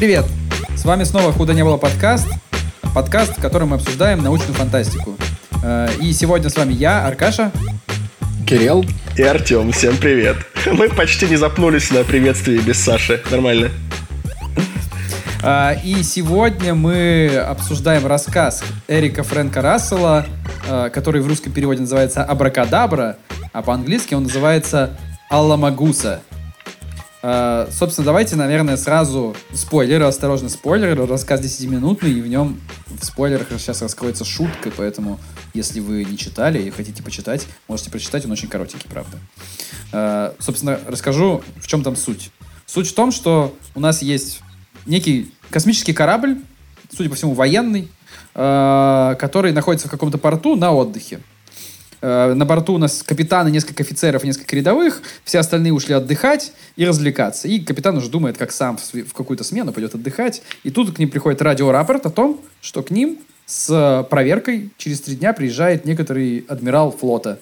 Привет! С вами снова «Худо не было» подкаст. Подкаст, в котором мы обсуждаем научную фантастику. Э, И сегодня с вами я, Аркаша. Кирилл. И Артем, всем привет. Мы почти не запнулись на приветствии без Саши. Нормально. Э, И сегодня мы обсуждаем рассказ Эрика Фрэнка Рассела, э, который в русском переводе называется «Абракадабра», а по-английски он называется «Алламагуса». Э, Собственно, давайте, наверное, сразу спойлеры, осторожно, спойлеры. Рассказ 10-минутный, и в нем в спойлерах сейчас раскроется шутка, поэтому, если вы не читали и хотите почитать, можете прочитать, он очень коротенький, правда. Э, Собственно, расскажу, в чем там суть. Суть в том, что у нас есть некий космический корабль, судя по всему, военный, э, который находится в каком-то порту на отдыхе. Э, На борту у нас капитан и несколько офицеров, и несколько рядовых. Все остальные ушли отдыхать и развлекаться. И капитан уже думает, как сам в какую-то смену пойдет отдыхать. И тут к ним приходит радиорапорт о том, что к ним с проверкой через три дня приезжает некоторый адмирал флота.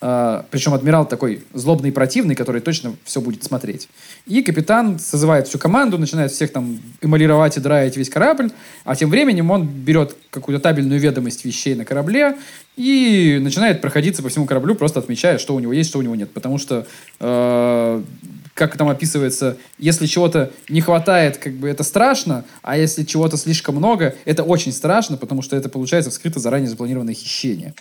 Э, Причем адмирал такой злобный и противный, который точно все будет смотреть. И капитан созывает всю команду, начинает всех там эмалировать и драить весь корабль. А тем временем он берет какую-то табельную ведомость вещей на корабле и начинает проходиться по всему кораблю, просто отмечая, что у него есть, что у него нет. Потому что, э, как там описывается, если чего-то не хватает, как бы это страшно, а если чего-то слишком много, это очень страшно, потому что это получается вскрыто заранее запланированное хищение.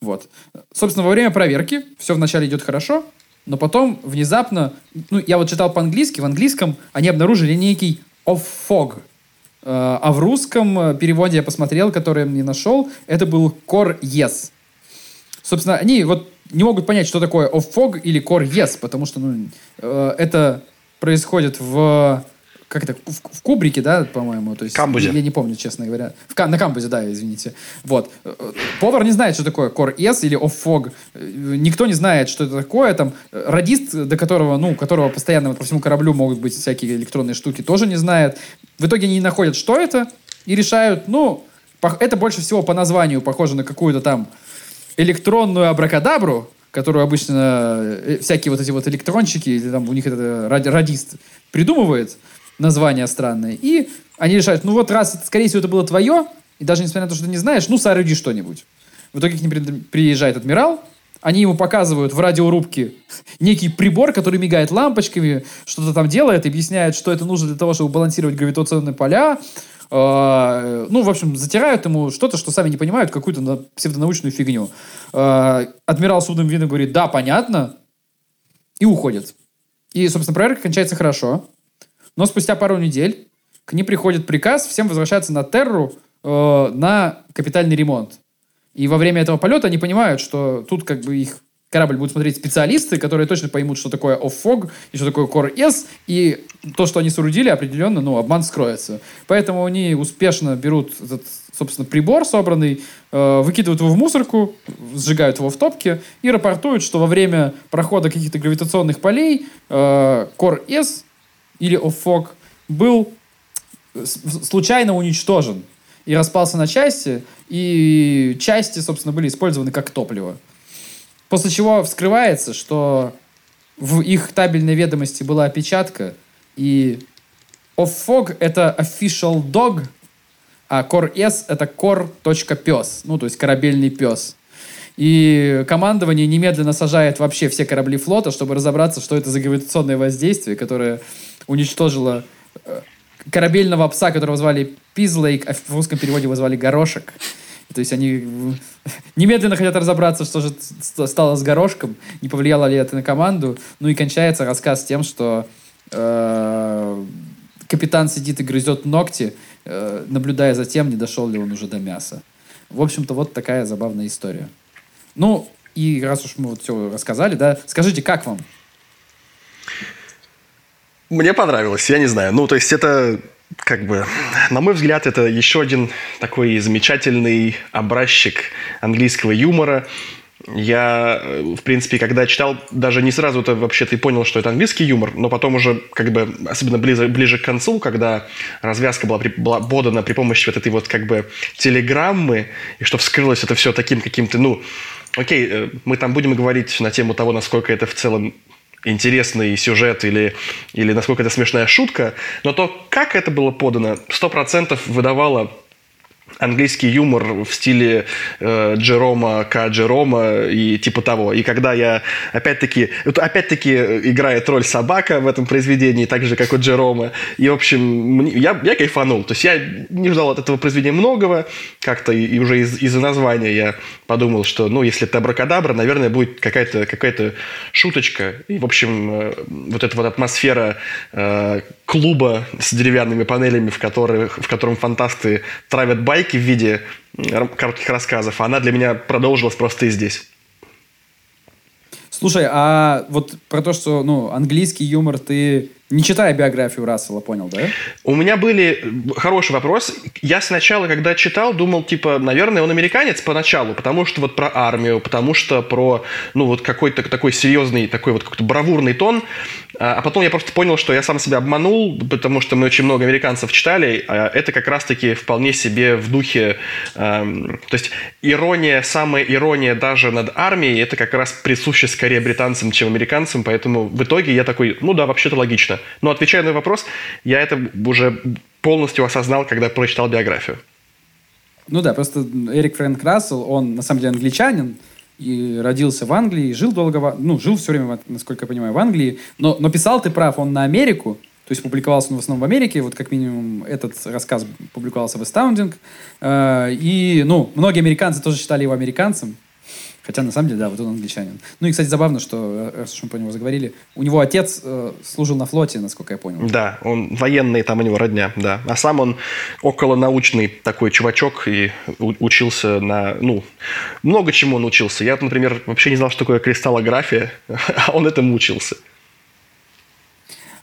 Вот. Собственно, во время проверки все вначале идет хорошо, но потом внезапно, ну, я вот читал по-английски, в английском они обнаружили некий Э, а в русском э, переводе я посмотрел, который я не нашел, это был core yes. Собственно, они вот не могут понять, что такое off fog или core yes, потому что ну, э, это происходит в как это, в, в кубрике, да, по-моему, то есть Камбузе. я не помню, честно говоря. В, на камбузе, да, извините. Вот. Э, э, Повар не знает, что такое core S или off fog. Э, Никто не знает, что это такое. Там э, радист, до которого, ну, которого постоянно вот по всему кораблю могут быть всякие электронные штуки, тоже не знает. В итоге они не находят, что это, и решают, ну, это больше всего по названию похоже на какую-то там электронную абракадабру, которую обычно э, всякие вот эти вот электрончики, или там у них это ради- радист придумывает название странное. И они решают, ну вот раз, скорее всего, это было твое, и даже несмотря на то, что ты не знаешь, ну сооруди что-нибудь. В итоге к ним при- приезжает адмирал, они ему показывают в радиорубке некий прибор, который мигает лампочками, что-то там делает, объясняет, что это нужно для того, чтобы балансировать гравитационные поля. Э, Ну, в общем, затирают ему что-то, что сами не понимают, какую-то на- псевдонаучную фигню. Э, Адмирал с умным видом говорит, да, понятно, и уходит. И, собственно, проверка кончается хорошо. Но спустя пару недель к ним приходит приказ всем возвращаться на Терру э, на капитальный ремонт. И во время этого полета они понимают, что тут как бы их корабль будут смотреть специалисты, которые точно поймут, что такое off-fog и что такое core S, и то, что они соорудили, определенно, ну, обман скроется. Поэтому они успешно берут этот, собственно, прибор собранный, э, выкидывают его в мусорку, сжигают его в топке и рапортуют, что во время прохода каких-то гравитационных полей э, core S или off-fog был с- случайно уничтожен и распался на части, и части, собственно, были использованы как топливо. После чего вскрывается, что в их табельной ведомости была опечатка, и off-fog — это official dog, а core S — это core.пес, ну, то есть корабельный пес. И командование немедленно сажает вообще все корабли флота, чтобы разобраться, что это за гравитационное воздействие, которое уничтожило э, корабельного пса, которого звали Пизлейк, а в русском переводе его звали Горошек. То есть они э, немедленно хотят разобраться, что же ст- стало с горошком, не повлияло ли это на команду. Ну и кончается рассказ тем, что э, капитан сидит и грызет ногти, э, наблюдая за тем, не дошел ли он уже до мяса. В общем-то, вот такая забавная история. Ну, и раз уж мы вот все рассказали, да, скажите, как вам? Мне понравилось, я не знаю. Ну, то есть это, как бы, на мой взгляд, это еще один такой замечательный образчик английского юмора. Я, э, в принципе, когда читал, даже не сразу это вообще ты понял, что это английский юмор, но потом уже, как бы, особенно ближе, ближе к концу, когда развязка была, при- была подана при помощи вот этой вот, как бы, телеграммы, и что вскрылось это все таким каким-то, ну, окей, э, мы там будем говорить на тему того, насколько это в целом интересный сюжет или, или насколько это смешная шутка, но то, как это было подано, сто процентов выдавало английский юмор в стиле э, Джерома К. Джерома и типа того. И когда я, опять-таки, опять-таки играет роль собака в этом произведении, так же, как у Джерома. И, в общем, я, я кайфанул. То есть я не ждал от этого произведения многого. Как-то и, и уже из, из-за названия я подумал, что, ну, если это абракадабра, наверное, будет какая-то какая шуточка. И, в общем, э, вот эта вот атмосфера э, клуба с деревянными панелями, в, которых, в котором фантасты травят байки в виде коротких рассказов, она для меня продолжилась просто и здесь. Слушай, а вот про то, что ну, английский юмор ты не читая биографию Рассела, понял, да? У меня были... Хороший вопрос. Я сначала, когда читал, думал, типа, наверное, он американец поначалу, потому что вот про армию, потому что про, ну, вот какой-то такой серьезный, такой вот какой-то бравурный тон. А, а потом я просто понял, что я сам себя обманул, потому что мы очень много американцев читали. А это как раз-таки вполне себе в духе... Эм, то есть ирония, самая ирония даже над армией, это как раз присуще скорее британцам, чем американцам, поэтому в итоге я такой, ну да, вообще-то логично. Но отвечая на вопрос, я это уже полностью осознал, когда прочитал биографию. Ну да, просто Эрик Фрэнк Рассел, он на самом деле англичанин, и родился в Англии, жил долго, ну, жил все время, насколько я понимаю, в Англии, но, но писал, ты прав, он на Америку, то есть публиковался он в основном в Америке, вот как минимум этот рассказ публиковался в Astounding, э, и, ну, многие американцы тоже считали его американцем, Хотя, на самом деле, да, вот он англичанин. Ну и, кстати, забавно, что, э, раз уж мы про него заговорили, у него отец э, служил на флоте, насколько я понял. Да, он военный, там у него родня, да. А сам он около научный такой чувачок и учился на, ну, много чему он учился. Я, например, вообще не знал, что такое кристаллография, а он этому учился.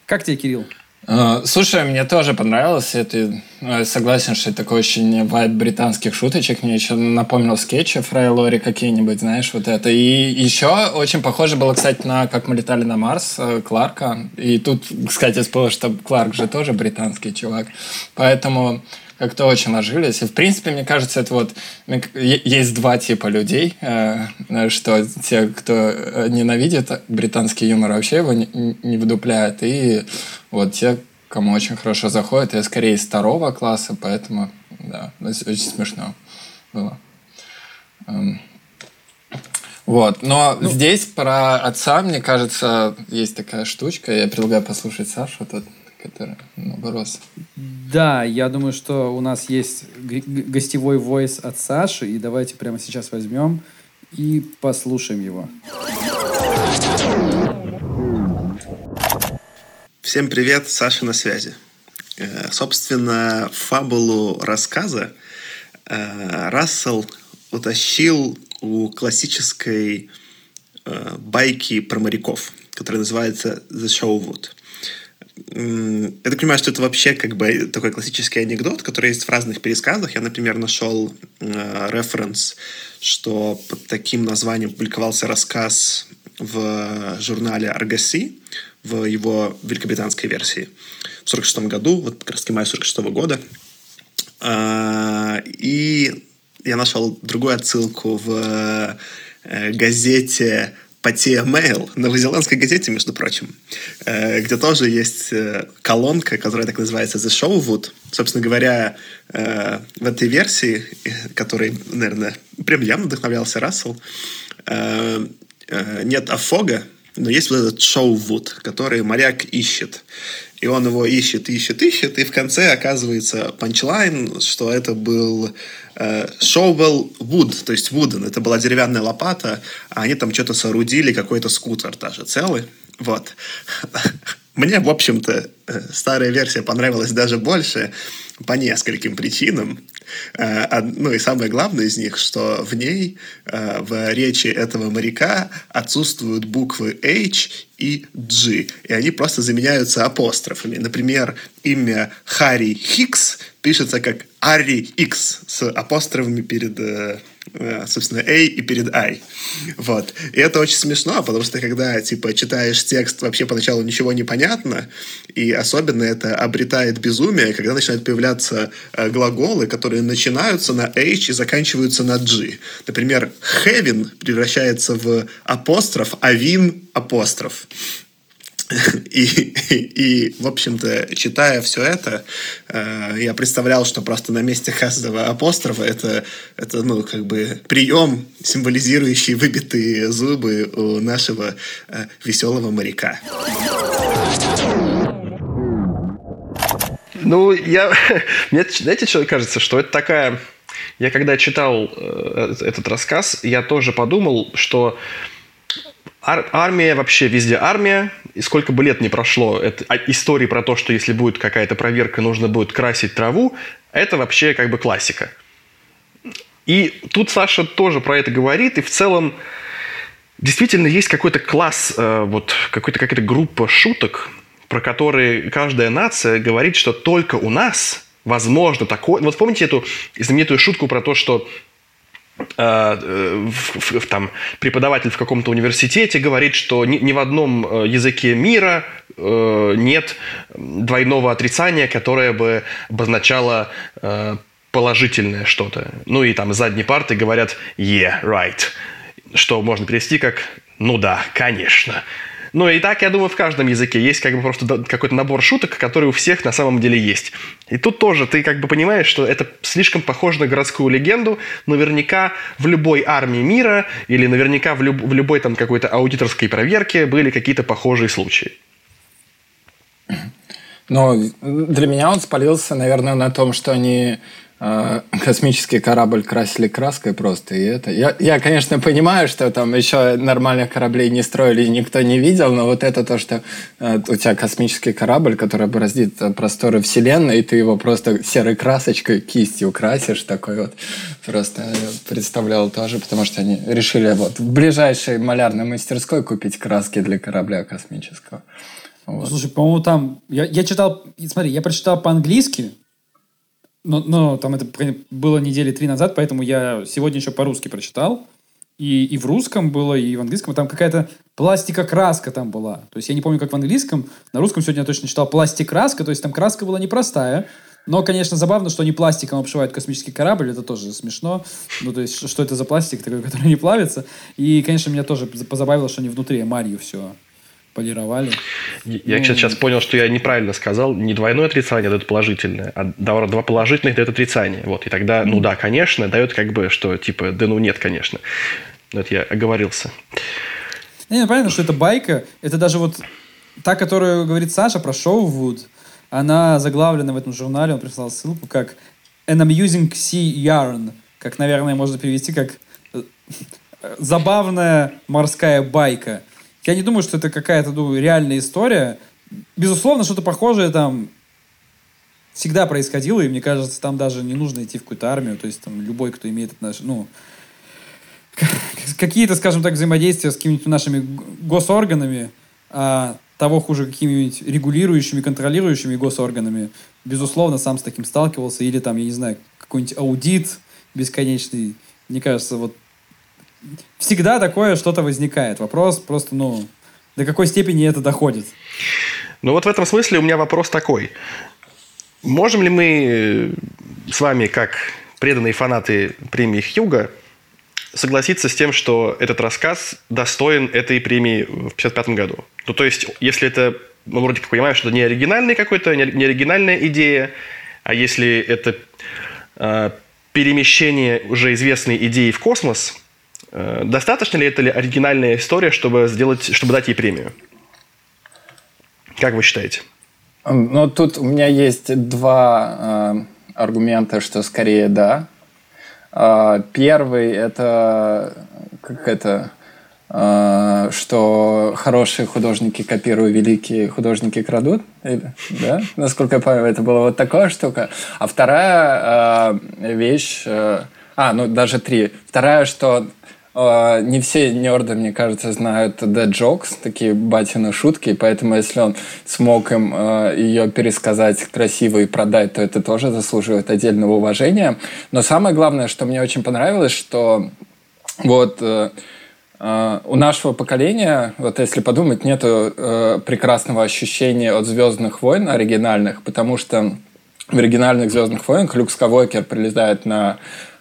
Как тебе, Кирилл? А, слушай, мне тоже понравилось. Это, ну, согласен, что это такой очень вайб британских шуточек. Мне еще напомнил скетчи Фрай Лори какие-нибудь, знаешь, вот это. И еще очень похоже было, кстати, на «Как мы летали на Марс» э, Кларка. И тут, кстати, вспомнил, что Кларк же тоже британский чувак. Поэтому как-то очень ложились. И, в принципе, мне кажется, это вот... Есть два типа людей, э, что те, кто э, ненавидит британский юмор, вообще его не вдупляет, и вот те, кому очень хорошо заходит, я скорее из второго класса, поэтому, да, очень смешно было. Эм. Вот, но ну, здесь про отца, мне кажется, есть такая штучка, я предлагаю послушать Сашу тут который наоборот. Да, я думаю, что у нас есть гостевой войс от Саши, и давайте прямо сейчас возьмем и послушаем его. Всем привет, Саша на связи. Э, собственно, фабулу рассказа э, Рассел утащил у классической э, байки про моряков, которая называется The Showwood я так понимаю, что это вообще как бы такой классический анекдот, который есть в разных пересказах. Я, например, нашел э, что под таким названием публиковался рассказ в журнале Argosy в его великобританской версии в 46 году, вот как раз мая 46 года. Э, и я нашел другую отсылку в э, газете Патия Mail, новозеландской газете, между прочим, э, где тоже есть э, колонка, которая так называется The Showwood. Собственно говоря, э, в этой версии, которой, наверное, прям явно вдохновлялся Рассел, нет афога, но есть вот этот Showwood, который моряк ищет. И он его ищет, ищет, ищет, и в конце оказывается панчлайн, что это был э, Шоуэлл Вуд, то есть Вуден. Это была деревянная лопата, а они там что-то соорудили, какой-то скутер даже целый. Вот. Мне, в общем-то, э, старая версия понравилась даже больше по нескольким причинам. Э, ну и самое главное из них, что в ней, э, в речи этого моряка отсутствуют буквы H и G, и они просто заменяются апострофами. Например, имя Харри Хикс пишется как Арри X с апострофами перед Э, собственно, A и перед I. Вот. И это очень смешно, потому что когда, типа, читаешь текст, вообще поначалу ничего не понятно, и особенно это обретает безумие, когда начинают появляться э, глаголы, которые начинаются на H и заканчиваются на G. Например, heaven превращается в апостроф, а вин — апостроф. И, и, и, в общем-то, читая все это, э, я представлял, что просто на месте каждого апострофа это, это, ну, как бы прием, символизирующий выбитые зубы у нашего э, веселого моряка. Ну, я... Мне, знаете, что кажется? Что это такая... Я когда читал э, этот рассказ, я тоже подумал, что ар- армия вообще везде армия, и сколько бы лет не прошло, это, а, истории про то, что если будет какая-то проверка, нужно будет красить траву, это вообще как бы классика. И тут Саша тоже про это говорит, и в целом действительно есть какой-то класс, э, вот какой-то какая-то группа шуток, про которые каждая нация говорит, что только у нас возможно такое. Вот помните эту знаменитую шутку про то, что в, в, там, преподаватель в каком-то университете говорит, что ни, ни в одном э, языке мира э, нет двойного отрицания, которое бы обозначало э, положительное что-то. Ну и там задней парты говорят «yeah, right», что можно перевести как «ну да, конечно». Ну и так, я думаю, в каждом языке есть как бы просто какой-то набор шуток, который у всех на самом деле есть. И тут тоже ты как бы понимаешь, что это слишком похоже на городскую легенду. Наверняка в любой армии мира или наверняка в, люб- в любой там какой-то аудиторской проверке были какие-то похожие случаи. Ну, для меня он спалился, наверное, на том, что они космический корабль красили краской просто, и это... Я, я, конечно, понимаю, что там еще нормальных кораблей не строили, никто не видел, но вот это то, что э, у тебя космический корабль, который бороздит просторы Вселенной, и ты его просто серой красочкой, кистью красишь, такой вот. Просто представлял тоже, потому что они решили вот в ближайшей малярной мастерской купить краски для корабля космического. Вот. Слушай, по-моему, там... Я, я читал... Смотри, я прочитал по-английски, но, но там это было недели три назад, поэтому я сегодня еще по-русски прочитал. И, и в русском было, и в английском. Там какая-то пластика-краска там была. То есть я не помню, как в английском. На русском сегодня я точно читал пластик-краска. То есть там краска была непростая. Но, конечно, забавно, что они пластиком обшивают космический корабль. Это тоже смешно. Ну, то есть, что это за пластик такой, который не плавится. И, конечно, меня тоже позабавило, что они внутри Марию все полировали. Я ну, сейчас понял, что я неправильно сказал. Не двойное отрицание дает положительное, а два положительных дает отрицание. Вот. И тогда, ну да, конечно, дает как бы, что типа, да ну нет, конечно. Вот я оговорился. Не, ну, понятно, что это байка. Это даже вот та, которую говорит Саша про шоу Вуд, она заглавлена в этом журнале, он прислал ссылку, как An Amusing Sea Yarn. Как, наверное, можно перевести как э, забавная морская байка. Я не думаю, что это какая-то ну, реальная история. Безусловно, что-то похожее там всегда происходило, и мне кажется, там даже не нужно идти в какую-то армию. То есть там любой, кто имеет отношение, ну, какие-то, скажем так, взаимодействия с какими-нибудь нашими госорганами, а того хуже какими-нибудь регулирующими, контролирующими госорганами, безусловно, сам с таким сталкивался, или там, я не знаю, какой-нибудь аудит бесконечный. Мне кажется, вот всегда такое что-то возникает. Вопрос просто, ну, до какой степени это доходит. Ну вот в этом смысле у меня вопрос такой. Можем ли мы с вами, как преданные фанаты премии Хьюга, согласиться с тем, что этот рассказ достоин этой премии в 1955 году? Ну, то есть, если это, мы вроде как понимаем, что это не оригинальный какой-то, не оригинальная идея, а если это э, перемещение уже известной идеи в космос, Э, достаточно ли это ли оригинальная история, чтобы сделать, чтобы дать ей премию? Как вы считаете? Ну, тут у меня есть два э, аргумента, что скорее да. Э, первый это как это э, что хорошие художники копируют, великие художники крадут, или, да? Насколько я помню, это была вот такая штука. А вторая э, вещь, э, а, ну даже три. Вторая, что а, не все нерды, мне кажется, знают Dead Jokes, такие батины шутки, поэтому если он смог им э, ее пересказать красиво и продать, то это тоже заслуживает отдельного уважения. Но самое главное, что мне очень понравилось, что вот э, э, у нашего поколения, вот если подумать, нет э, прекрасного ощущения от «Звездных войн» оригинальных, потому что в оригинальных «Звездных войнах» Люк Скавокер прилетает на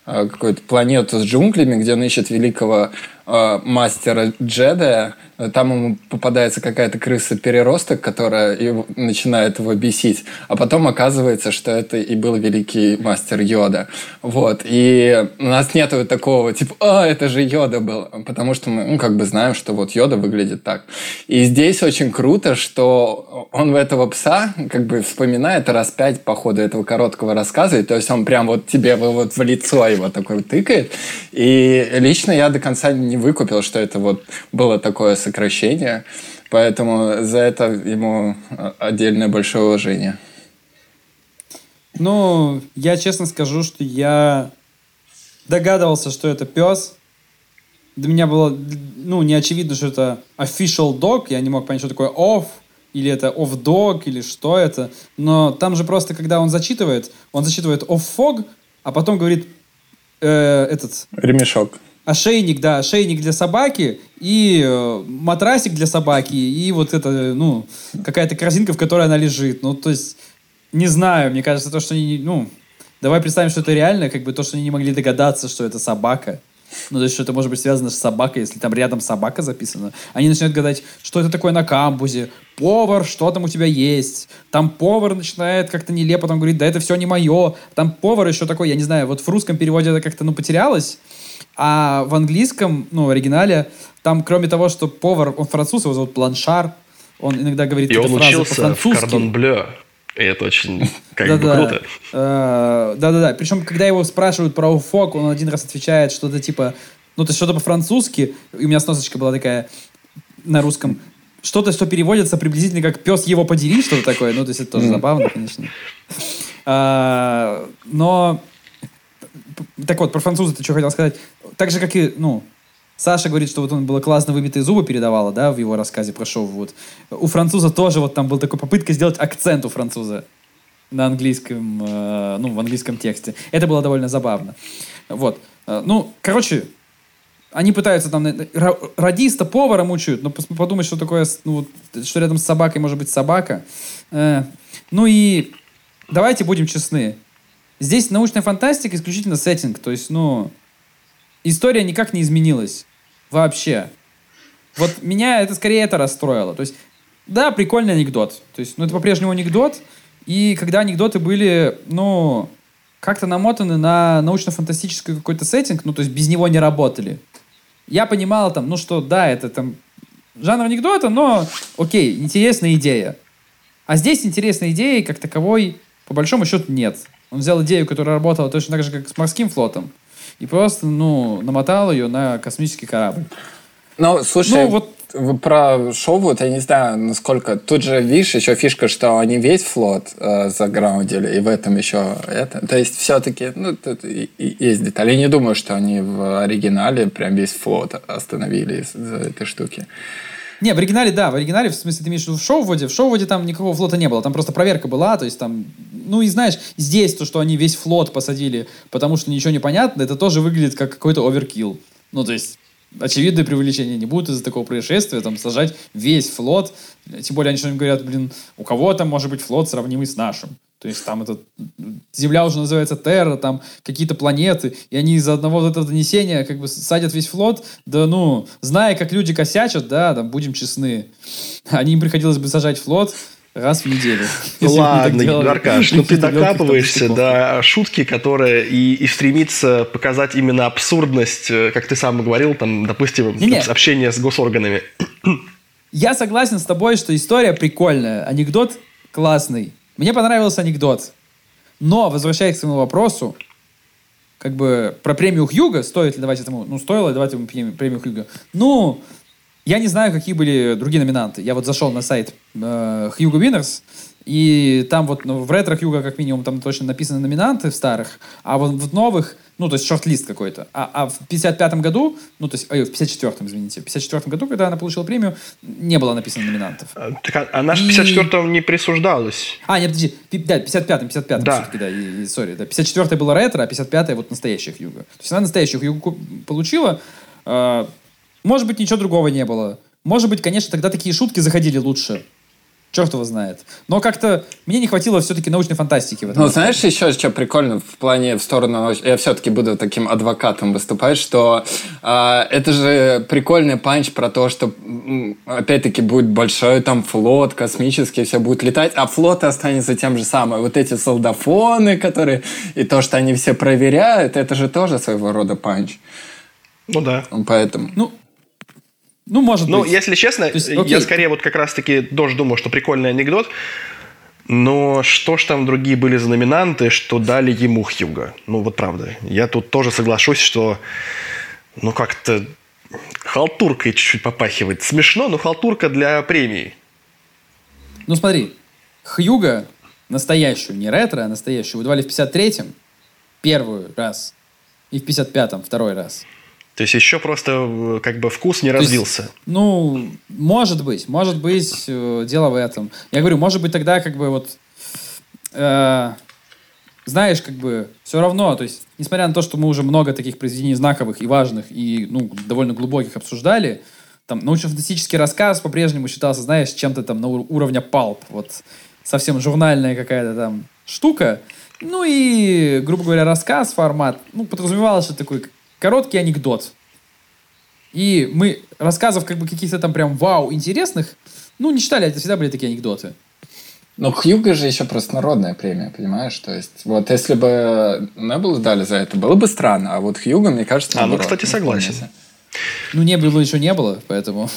какую-то планету с джунглями, где он ищет великого э, мастера Джеда, там ему попадается какая-то крыса-переросток, которая его, начинает его бесить, а потом оказывается, что это и был великий мастер Йода. Вот. И у нас нет такого, типа, а, это же Йода был, потому что мы, ну, как бы знаем, что вот Йода выглядит так. И здесь очень круто, что он в этого пса как бы вспоминает раз пять по ходу этого короткого рассказа, и то есть он прям вот тебе вот в лицо его такой тыкает. И лично я до конца не выкупил, что это вот было такое сокращение, поэтому за это ему отдельное большое уважение. Ну, я честно скажу, что я догадывался, что это пес. Для меня было, ну, не очевидно, что это official dog. Я не мог понять, что такое off, или это off dog, или что это. Но там же просто, когда он зачитывает, он зачитывает off fog, а потом говорит э, этот... Ремешок ошейник, да, ошейник для собаки и э, матрасик для собаки и вот это, ну, какая-то корзинка, в которой она лежит. Ну, то есть, не знаю, мне кажется, то, что они, ну, давай представим, что это реально, как бы то, что они не могли догадаться, что это собака. Ну, то есть, что это может быть связано с собакой, если там рядом собака записана. Они начинают гадать, что это такое на камбузе, повар, что там у тебя есть. Там повар начинает как-то нелепо там говорить, да это все не мое. Там повар еще такой, я не знаю, вот в русском переводе это как-то, ну, потерялось. А в английском, ну, в оригинале, там, кроме того, что повар, он француз, его зовут Планшар, он иногда говорит И он учился в Кордон Блeu. И это очень как бы круто. Э, да-да-да. Причем, когда его спрашивают про уфок, он один раз отвечает что-то типа, ну, то что-то по-французски, и у меня сносочка была такая на русском, что-то, что переводится приблизительно как «пес его подери», что-то такое. Ну, то есть это тоже забавно, конечно. А, но так вот, про француза ты что хотел сказать? Так же, как и, ну, Саша говорит, что вот он было классно выбитые зубы передавала, да, в его рассказе про шоу. Вот. У француза тоже вот там была такая попытка сделать акцент у француза на английском, э, ну, в английском тексте. Это было довольно забавно. Вот. Э, ну, короче, они пытаются там радиста, повара мучают, но подумай, что такое, ну, что рядом с собакой может быть собака. Э, ну и давайте будем честны. Здесь научная фантастика исключительно сеттинг. То есть, ну, история никак не изменилась. Вообще. Вот меня это скорее это расстроило. То есть, да, прикольный анекдот. То есть, ну, это по-прежнему анекдот. И когда анекдоты были, ну, как-то намотаны на научно-фантастический какой-то сеттинг, ну, то есть без него не работали. Я понимал там, ну, что да, это там жанр анекдота, но окей, интересная идея. А здесь интересной идеи как таковой по большому счету нет. Он взял идею, которая работала точно так же, как с морским флотом, и просто, ну, намотал ее на космический корабль. Ну, слушай, ну, вот про шоу, вот я не знаю, насколько... Тут же, видишь, еще фишка, что они весь флот э, заграундили, и в этом еще это. То есть все-таки, ну, тут и, и есть детали. Я не думаю, что они в оригинале прям весь флот остановили из-за этой штуки. Не, в оригинале, да, в оригинале, в смысле, ты имеешь в виду в шоу-воде, в шоу-воде там никакого флота не было, там просто проверка была, то есть там, ну и знаешь, здесь то, что они весь флот посадили, потому что ничего не понятно, это тоже выглядит как какой-то оверкилл. Ну, то есть, очевидное привлечение не будет из-за такого происшествия, там, сажать весь флот, тем более они что-нибудь говорят, блин, у кого там может быть флот сравнимый с нашим. То есть там этот Земля уже называется Терра, там какие-то планеты, и они из-за одного вот этого донесения как бы садят весь флот, да ну, зная, как люди косячат, да, там, будем честны, они им приходилось бы сажать флот, раз в неделю. Ладно, Аркаш, ну ты докапываешься до шутки, которая и, и стремится показать именно абсурдность, э, как ты сам говорил, там, допустим, не, не. общение с госорганами. Я согласен с тобой, что история прикольная, анекдот классный. Мне понравился анекдот. Но, возвращаясь к своему вопросу, как бы про премию Хьюга, стоит ли давать этому, ну, стоило давать ему премию Хьюга? Ну, я не знаю, какие были другие номинанты. Я вот зашел на сайт э, Hugo Winners, и там вот ну, в ретро Хьюга как минимум там точно написаны номинанты в старых, а вот в новых ну, то есть шорт-лист какой-то. А, а в 55-м году, ну, то есть, ой, в 54-м, извините, в 54-м году, когда она получила премию, не было написано номинантов. А, так она же в 54-м не присуждалась. А, нет, подожди, да, 55-м, 55-м да. все-таки, да, и, и, сори, да, 54-й было ретро, а 55-й вот настоящая Хьюга. То есть она настоящую Хьюгу получила, э, может быть, ничего другого не было. Может быть, конечно, тогда такие шутки заходили лучше. Черт его знает. Но как-то мне не хватило все-таки научной фантастики в этом. Ну, знаешь, еще что прикольно в плане в сторону... Я все-таки буду таким адвокатом выступать, что э, это же прикольный панч про то, что опять-таки будет большой там флот космический, все будет летать, а флот останется тем же самым. Вот эти солдафоны, которые... И то, что они все проверяют, это же тоже своего рода панч. Ну да. Поэтому... Ну, ну, может ну, быть. если честно, есть, я скорее вот как раз-таки тоже думаю, что прикольный анекдот. Но что ж там другие были за номинанты, что дали ему Хьюга? Ну, вот правда. Я тут тоже соглашусь, что ну как-то халтуркой чуть-чуть попахивает. Смешно, но халтурка для премии. Ну смотри, Хьюга настоящую, не ретро, а настоящую, выдавали в 53-м первый раз и в 55-м второй раз. То есть еще просто э, как бы вкус не развился. Есть, ну, может быть, может быть, э, дело в этом. Я говорю, может быть, тогда как бы вот, э, знаешь, как бы все равно, то есть, несмотря на то, что мы уже много таких произведений знаковых и важных, и, ну, довольно глубоких обсуждали, там, научно-фантастический рассказ по-прежнему считался, знаешь, чем-то там на уровня палп, вот, совсем журнальная какая-то там штука. Ну и, грубо говоря, рассказ, формат, ну, подразумевалось, что такой короткий анекдот. И мы рассказов как бы каких-то там прям вау интересных, ну, не читали, это всегда были такие анекдоты. Ну, Хьюга же еще просто народная премия, понимаешь? То есть, вот если бы Небулу дали за это, было бы странно. А вот Хьюга, мне кажется, А, ну, кстати, согласен. Ну, не было еще не было, поэтому...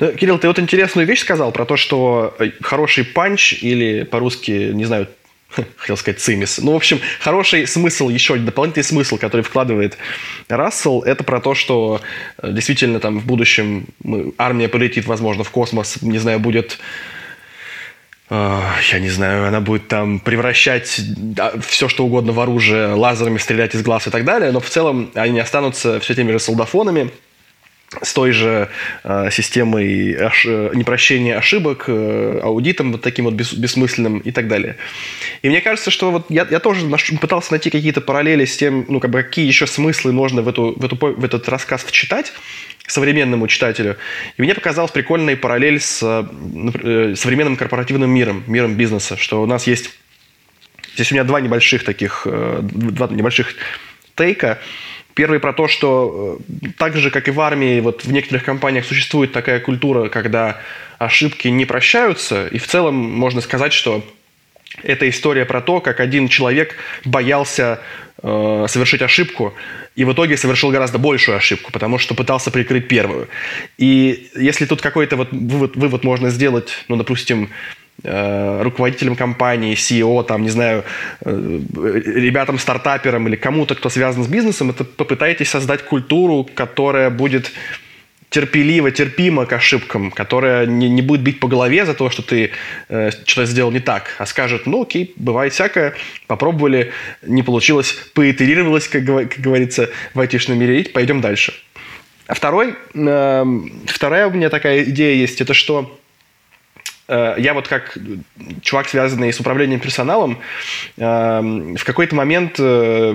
Ну, Кирилл, ты вот интересную вещь сказал про то, что э, хороший панч или по-русски, не знаю, хотел сказать цимис. Ну, в общем, хороший смысл, еще дополнительный смысл, который вкладывает Рассел, это про то, что э, действительно там в будущем армия полетит, возможно, в космос, не знаю, будет э, я не знаю, она будет там превращать все, что угодно в оружие, лазерами стрелять из глаз и так далее, но в целом они останутся все теми же солдафонами, с той же э, системой ош... непрощения ошибок, э, аудитом вот таким вот бес... бессмысленным и так далее. И мне кажется, что вот я, я тоже наш... пытался найти какие-то параллели с тем, ну, как бы, какие еще смыслы можно в, эту, в, эту, в этот рассказ вчитать современному читателю. И мне показалась прикольная параллель с э, современным корпоративным миром, миром бизнеса, что у нас есть... Здесь у меня два небольших таких, э, два небольших тейка. Первый про то, что э, так же, как и в армии, вот в некоторых компаниях существует такая культура, когда ошибки не прощаются, и в целом можно сказать, что это история про то, как один человек боялся э, совершить ошибку, и в итоге совершил гораздо большую ошибку, потому что пытался прикрыть первую. И если тут какой-то вот вывод, вывод можно сделать, ну, допустим, руководителям компании, CEO, там, не знаю, э, ребятам, стартаперам или кому-то, кто связан с бизнесом, это попытайтесь создать культуру, которая будет терпеливо, терпимо к ошибкам, которая не, не будет бить по голове за то, что ты э, что-то сделал не так, а скажет, ну окей, бывает всякое, попробовали, не получилось, поитерировалось, как, как говорится в айтишном мире, пойдем дальше. А второй, э, вторая у меня такая идея есть, это что Э, я вот как чувак, связанный с управлением персоналом, эм, в какой-то момент э,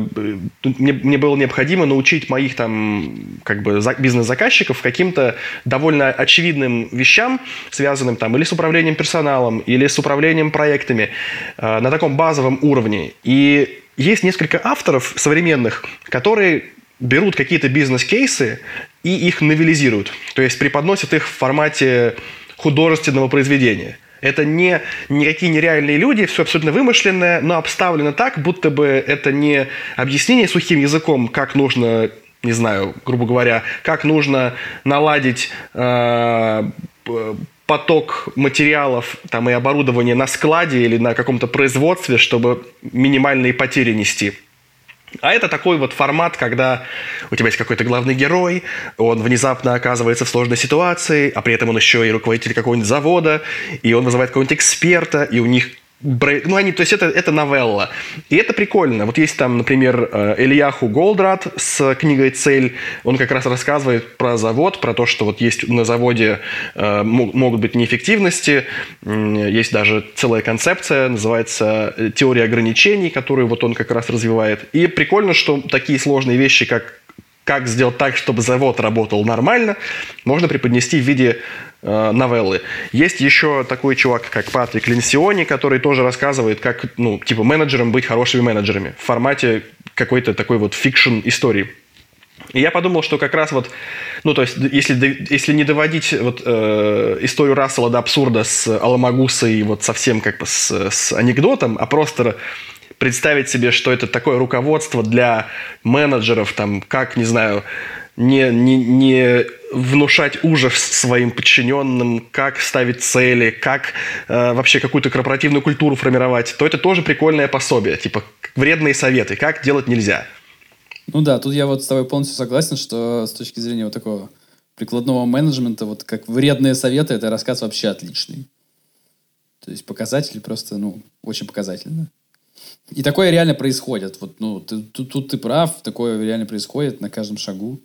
мне, мне было необходимо научить моих там как бы бизнес-заказчиков каким-то довольно очевидным вещам, связанным там или с управлением персоналом, или с управлением проектами э, на таком базовом уровне. И есть несколько авторов современных, которые берут какие-то бизнес-кейсы и их новелизируют. То есть преподносят их в формате художественного произведения. Это не никакие нереальные люди, все абсолютно вымышленное, но обставлено так, будто бы это не объяснение сухим языком, как нужно, не знаю, грубо говоря, как нужно наладить э, поток материалов там, и оборудования на складе или на каком-то производстве, чтобы минимальные потери нести. А это такой вот формат, когда у тебя есть какой-то главный герой, он внезапно оказывается в сложной ситуации, а при этом он еще и руководитель какого-нибудь завода, и он вызывает какого-нибудь эксперта, и у них ну, они, то есть это, это новелла. И это прикольно. Вот есть там, например, э, Ильяху Голдрат с книгой «Цель». Он как раз рассказывает про завод, про то, что вот есть на заводе э, могут быть неэффективности. Есть даже целая концепция, называется э, «Теория ограничений», которую вот он как раз развивает. И прикольно, что такие сложные вещи, как как сделать так, чтобы завод работал нормально, можно преподнести в виде э, новеллы. Есть еще такой чувак, как Патрик Ленсиони, который тоже рассказывает, как, ну, типа, менеджерам быть хорошими менеджерами в формате какой-то такой вот fiction истории. И я подумал, что как раз вот, ну, то есть, если, если не доводить вот, э, историю Рассела до абсурда с Аламагусой вот совсем как бы с, с анекдотом, а просто представить себе, что это такое руководство для менеджеров, там, как, не знаю, не, не, не внушать ужас своим подчиненным, как ставить цели, как э, вообще какую-то корпоративную культуру формировать, то это тоже прикольное пособие, типа вредные советы, как делать нельзя. Ну да, тут я вот с тобой полностью согласен, что с точки зрения вот такого прикладного менеджмента, вот как вредные советы, это рассказ вообще отличный. То есть показатель просто, ну, очень показательно. И такое реально происходит. Вот, ну, ты, тут, тут ты прав, такое реально происходит на каждом шагу.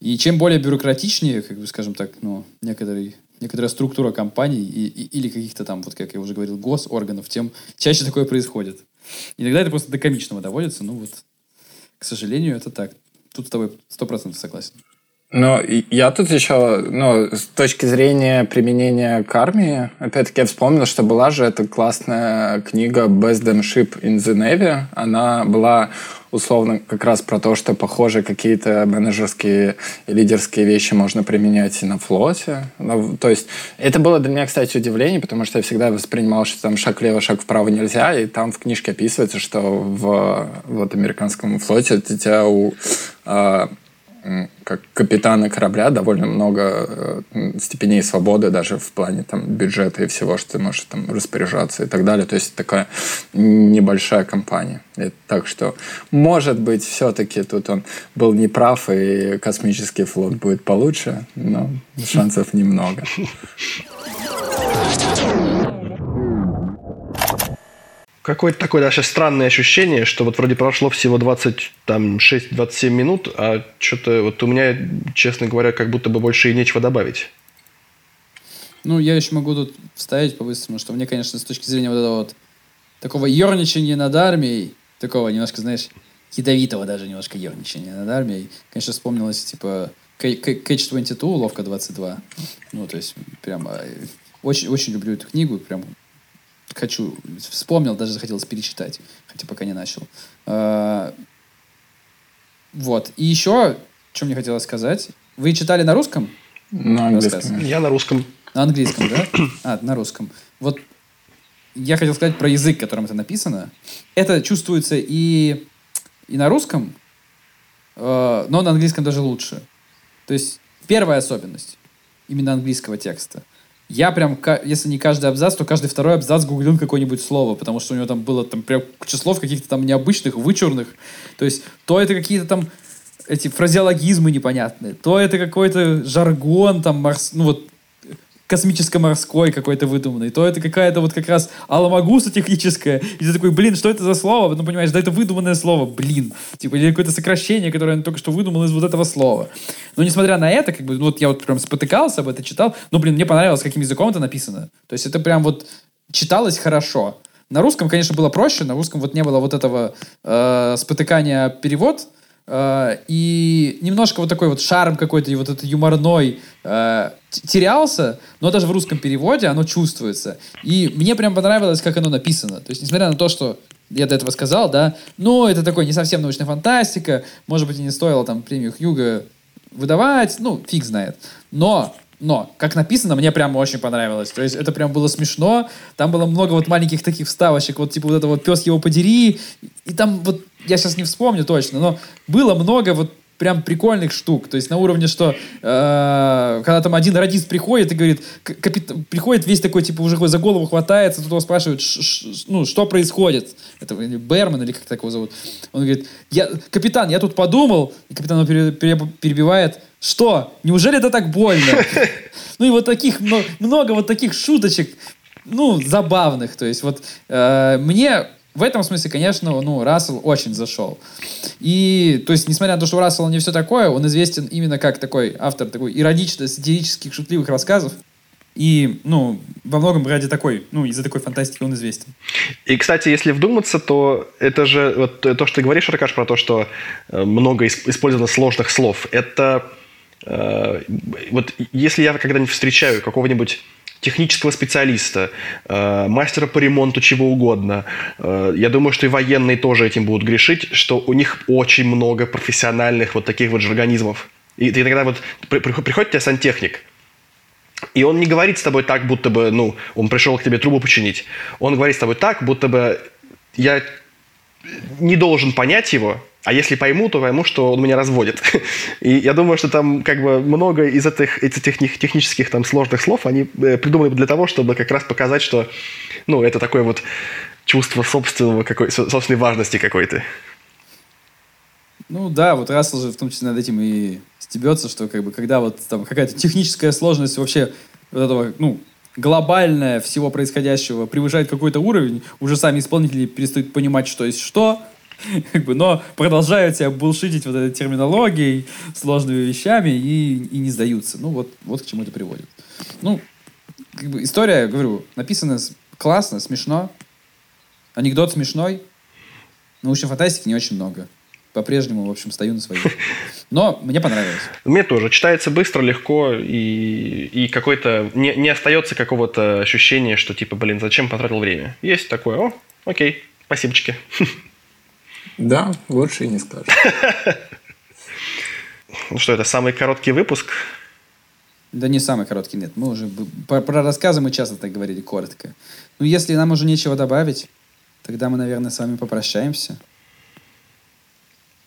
И чем более бюрократичнее, как бы, скажем так, ну, некоторый, некоторая структура компаний и, и, или каких-то там, вот как я уже говорил, госорганов, тем чаще такое происходит. Иногда это просто до комичного доводится, ну вот, к сожалению, это так. Тут с тобой сто процентов согласен. Ну, я тут еще, ну, с точки зрения применения к армии, опять-таки я вспомнил, что была же эта классная книга Best Damn Ship in the Navy. Она была условно как раз про то, что, похоже, какие-то менеджерские и лидерские вещи можно применять и на флоте. Ну, то есть это было для меня, кстати, удивление, потому что я всегда воспринимал, что там шаг влево, шаг вправо нельзя, и там в книжке описывается, что в вот, американском флоте тебя у а, как капитана корабля довольно много э, степеней свободы даже в плане там бюджета и всего, что ты можешь там распоряжаться и так далее. То есть такая небольшая компания. И так что, может быть, все-таки тут он был неправ, и космический флот будет получше, но шансов немного. Какое-то такое даже странное ощущение, что вот вроде прошло всего 26-27 минут, а что-то вот у меня, честно говоря, как будто бы больше и нечего добавить. Ну, я еще могу тут вставить по-быстрому, что мне, конечно, с точки зрения вот этого вот такого ерничания над армией, такого немножко, знаешь, ядовитого даже немножко ерничания над армией, конечно, вспомнилось, типа, Catch 22, Ловка 22. Ну, то есть, прямо э, очень, очень люблю эту книгу, прям хочу, вспомнил, даже захотелось перечитать, хотя пока не начал. А, вот. И еще, что мне хотелось сказать. Вы читали на русском? На английском. Я на русском. На английском, да? А, на русском. Вот я хотел сказать про язык, которым это написано. Это чувствуется и, и на русском, э, но на английском даже лучше. То есть первая особенность именно английского текста – я прям, если не каждый абзац, то каждый второй абзац гуглил какое-нибудь слово, потому что у него там было там прям куча слов каких-то там необычных, вычурных. То есть, то это какие-то там эти фразеологизмы непонятные, то это какой-то жаргон там, морс... ну вот космическо-морской какой-то выдуманный, то это какая-то вот как раз аламагуса техническая. И ты такой, блин, что это за слово? Ну, понимаешь, да это выдуманное слово, блин. Типа, или какое-то сокращение, которое он только что выдумал из вот этого слова. Но несмотря на это, как бы, ну, вот я вот прям спотыкался об этом, читал, ну, блин, мне понравилось, каким языком это написано. То есть это прям вот читалось хорошо. На русском, конечно, было проще, на русском вот не было вот этого э, спотыкания перевод, и немножко вот такой вот шарм какой-то, и вот этот юморной э, терялся, но даже в русском переводе оно чувствуется. И мне прям понравилось, как оно написано. То есть, несмотря на то, что я до этого сказал, да, но это такой не совсем научная фантастика, может быть, и не стоило там премию Хьюга выдавать, ну, фиг знает. Но но, как написано, мне прям очень понравилось. То есть это прям было смешно. Там было много вот маленьких таких вставочек. Вот типа вот это вот «Пес его подери». И там вот, я сейчас не вспомню точно, но было много вот прям прикольных штук. То есть на уровне, что э, когда там один радист приходит и говорит, капит... приходит весь такой, типа, уже за голову хватается, тут его спрашивают, ш -ш ну, что происходит? Это Берман или как так его зовут? Он говорит, я, капитан, я тут подумал, и капитан его пере, пере, перебивает, что? Неужели это так больно? Ну и вот таких, много вот таких шуточек, ну, забавных. То есть вот э, мне в этом смысле, конечно, ну, Рассел очень зашел. И, то есть, несмотря на то, что у Рассела не все такое, он известен именно как такой автор такой иронично-сатирических, шутливых рассказов. И, ну, во многом ради такой, ну, из-за такой фантастики он известен. И, кстати, если вдуматься, то это же, вот то, что ты говоришь, Аркаш, про то, что э, много использовано сложных слов, это э, вот если я когда-нибудь встречаю какого-нибудь технического специалиста, э, мастера по ремонту чего угодно. Э, я думаю, что и военные тоже этим будут грешить, что у них очень много профессиональных вот таких вот организмов. И ты иногда вот при, приходит тебе сантехник, и он не говорит с тобой так, будто бы, ну, он пришел к тебе трубу починить. Он говорит с тобой так, будто бы я не должен понять его, а если пойму, то пойму, что он меня разводит. И я думаю, что там как бы много из этих, этих технических там сложных слов, они э, придуманы для того, чтобы как раз показать, что ну, это такое вот чувство собственного, какой, собственной важности какой-то. Ну да, вот Рассел же в том числе над этим и стебется, что как бы когда вот там какая-то техническая сложность вообще вот этого, ну, глобальная всего происходящего превышает какой-то уровень, уже сами исполнители перестают понимать, что есть что, как бы, но продолжают себя булшитить вот этой терминологией, сложными вещами и, и не сдаются. Ну, вот, вот к чему это приводит. Ну, как бы история, говорю, написана классно, смешно. Анекдот смешной. Научной фантастики не очень много. По-прежнему, в общем, стою на своей. Но мне понравилось. Мне тоже. Читается быстро, легко, и, и какой-то... Не, не остается какого-то ощущения, что типа, блин, зачем потратил время. Есть такое, о, окей, спасибочки. Да, лучше и не скажешь. Ну что, это самый короткий выпуск? Да не самый короткий, нет. Мы уже про, про рассказы мы часто так говорили коротко. Ну, если нам уже нечего добавить, тогда мы, наверное, с вами попрощаемся.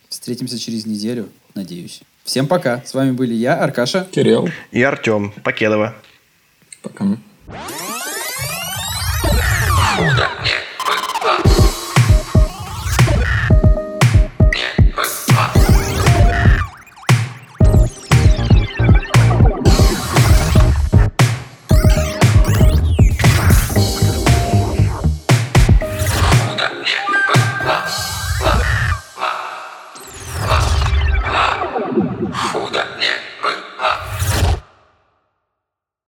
Встретимся через неделю, надеюсь. Всем пока. С вами были я, Аркаша. Кирилл. И Артем. Покедова. Пока. Худо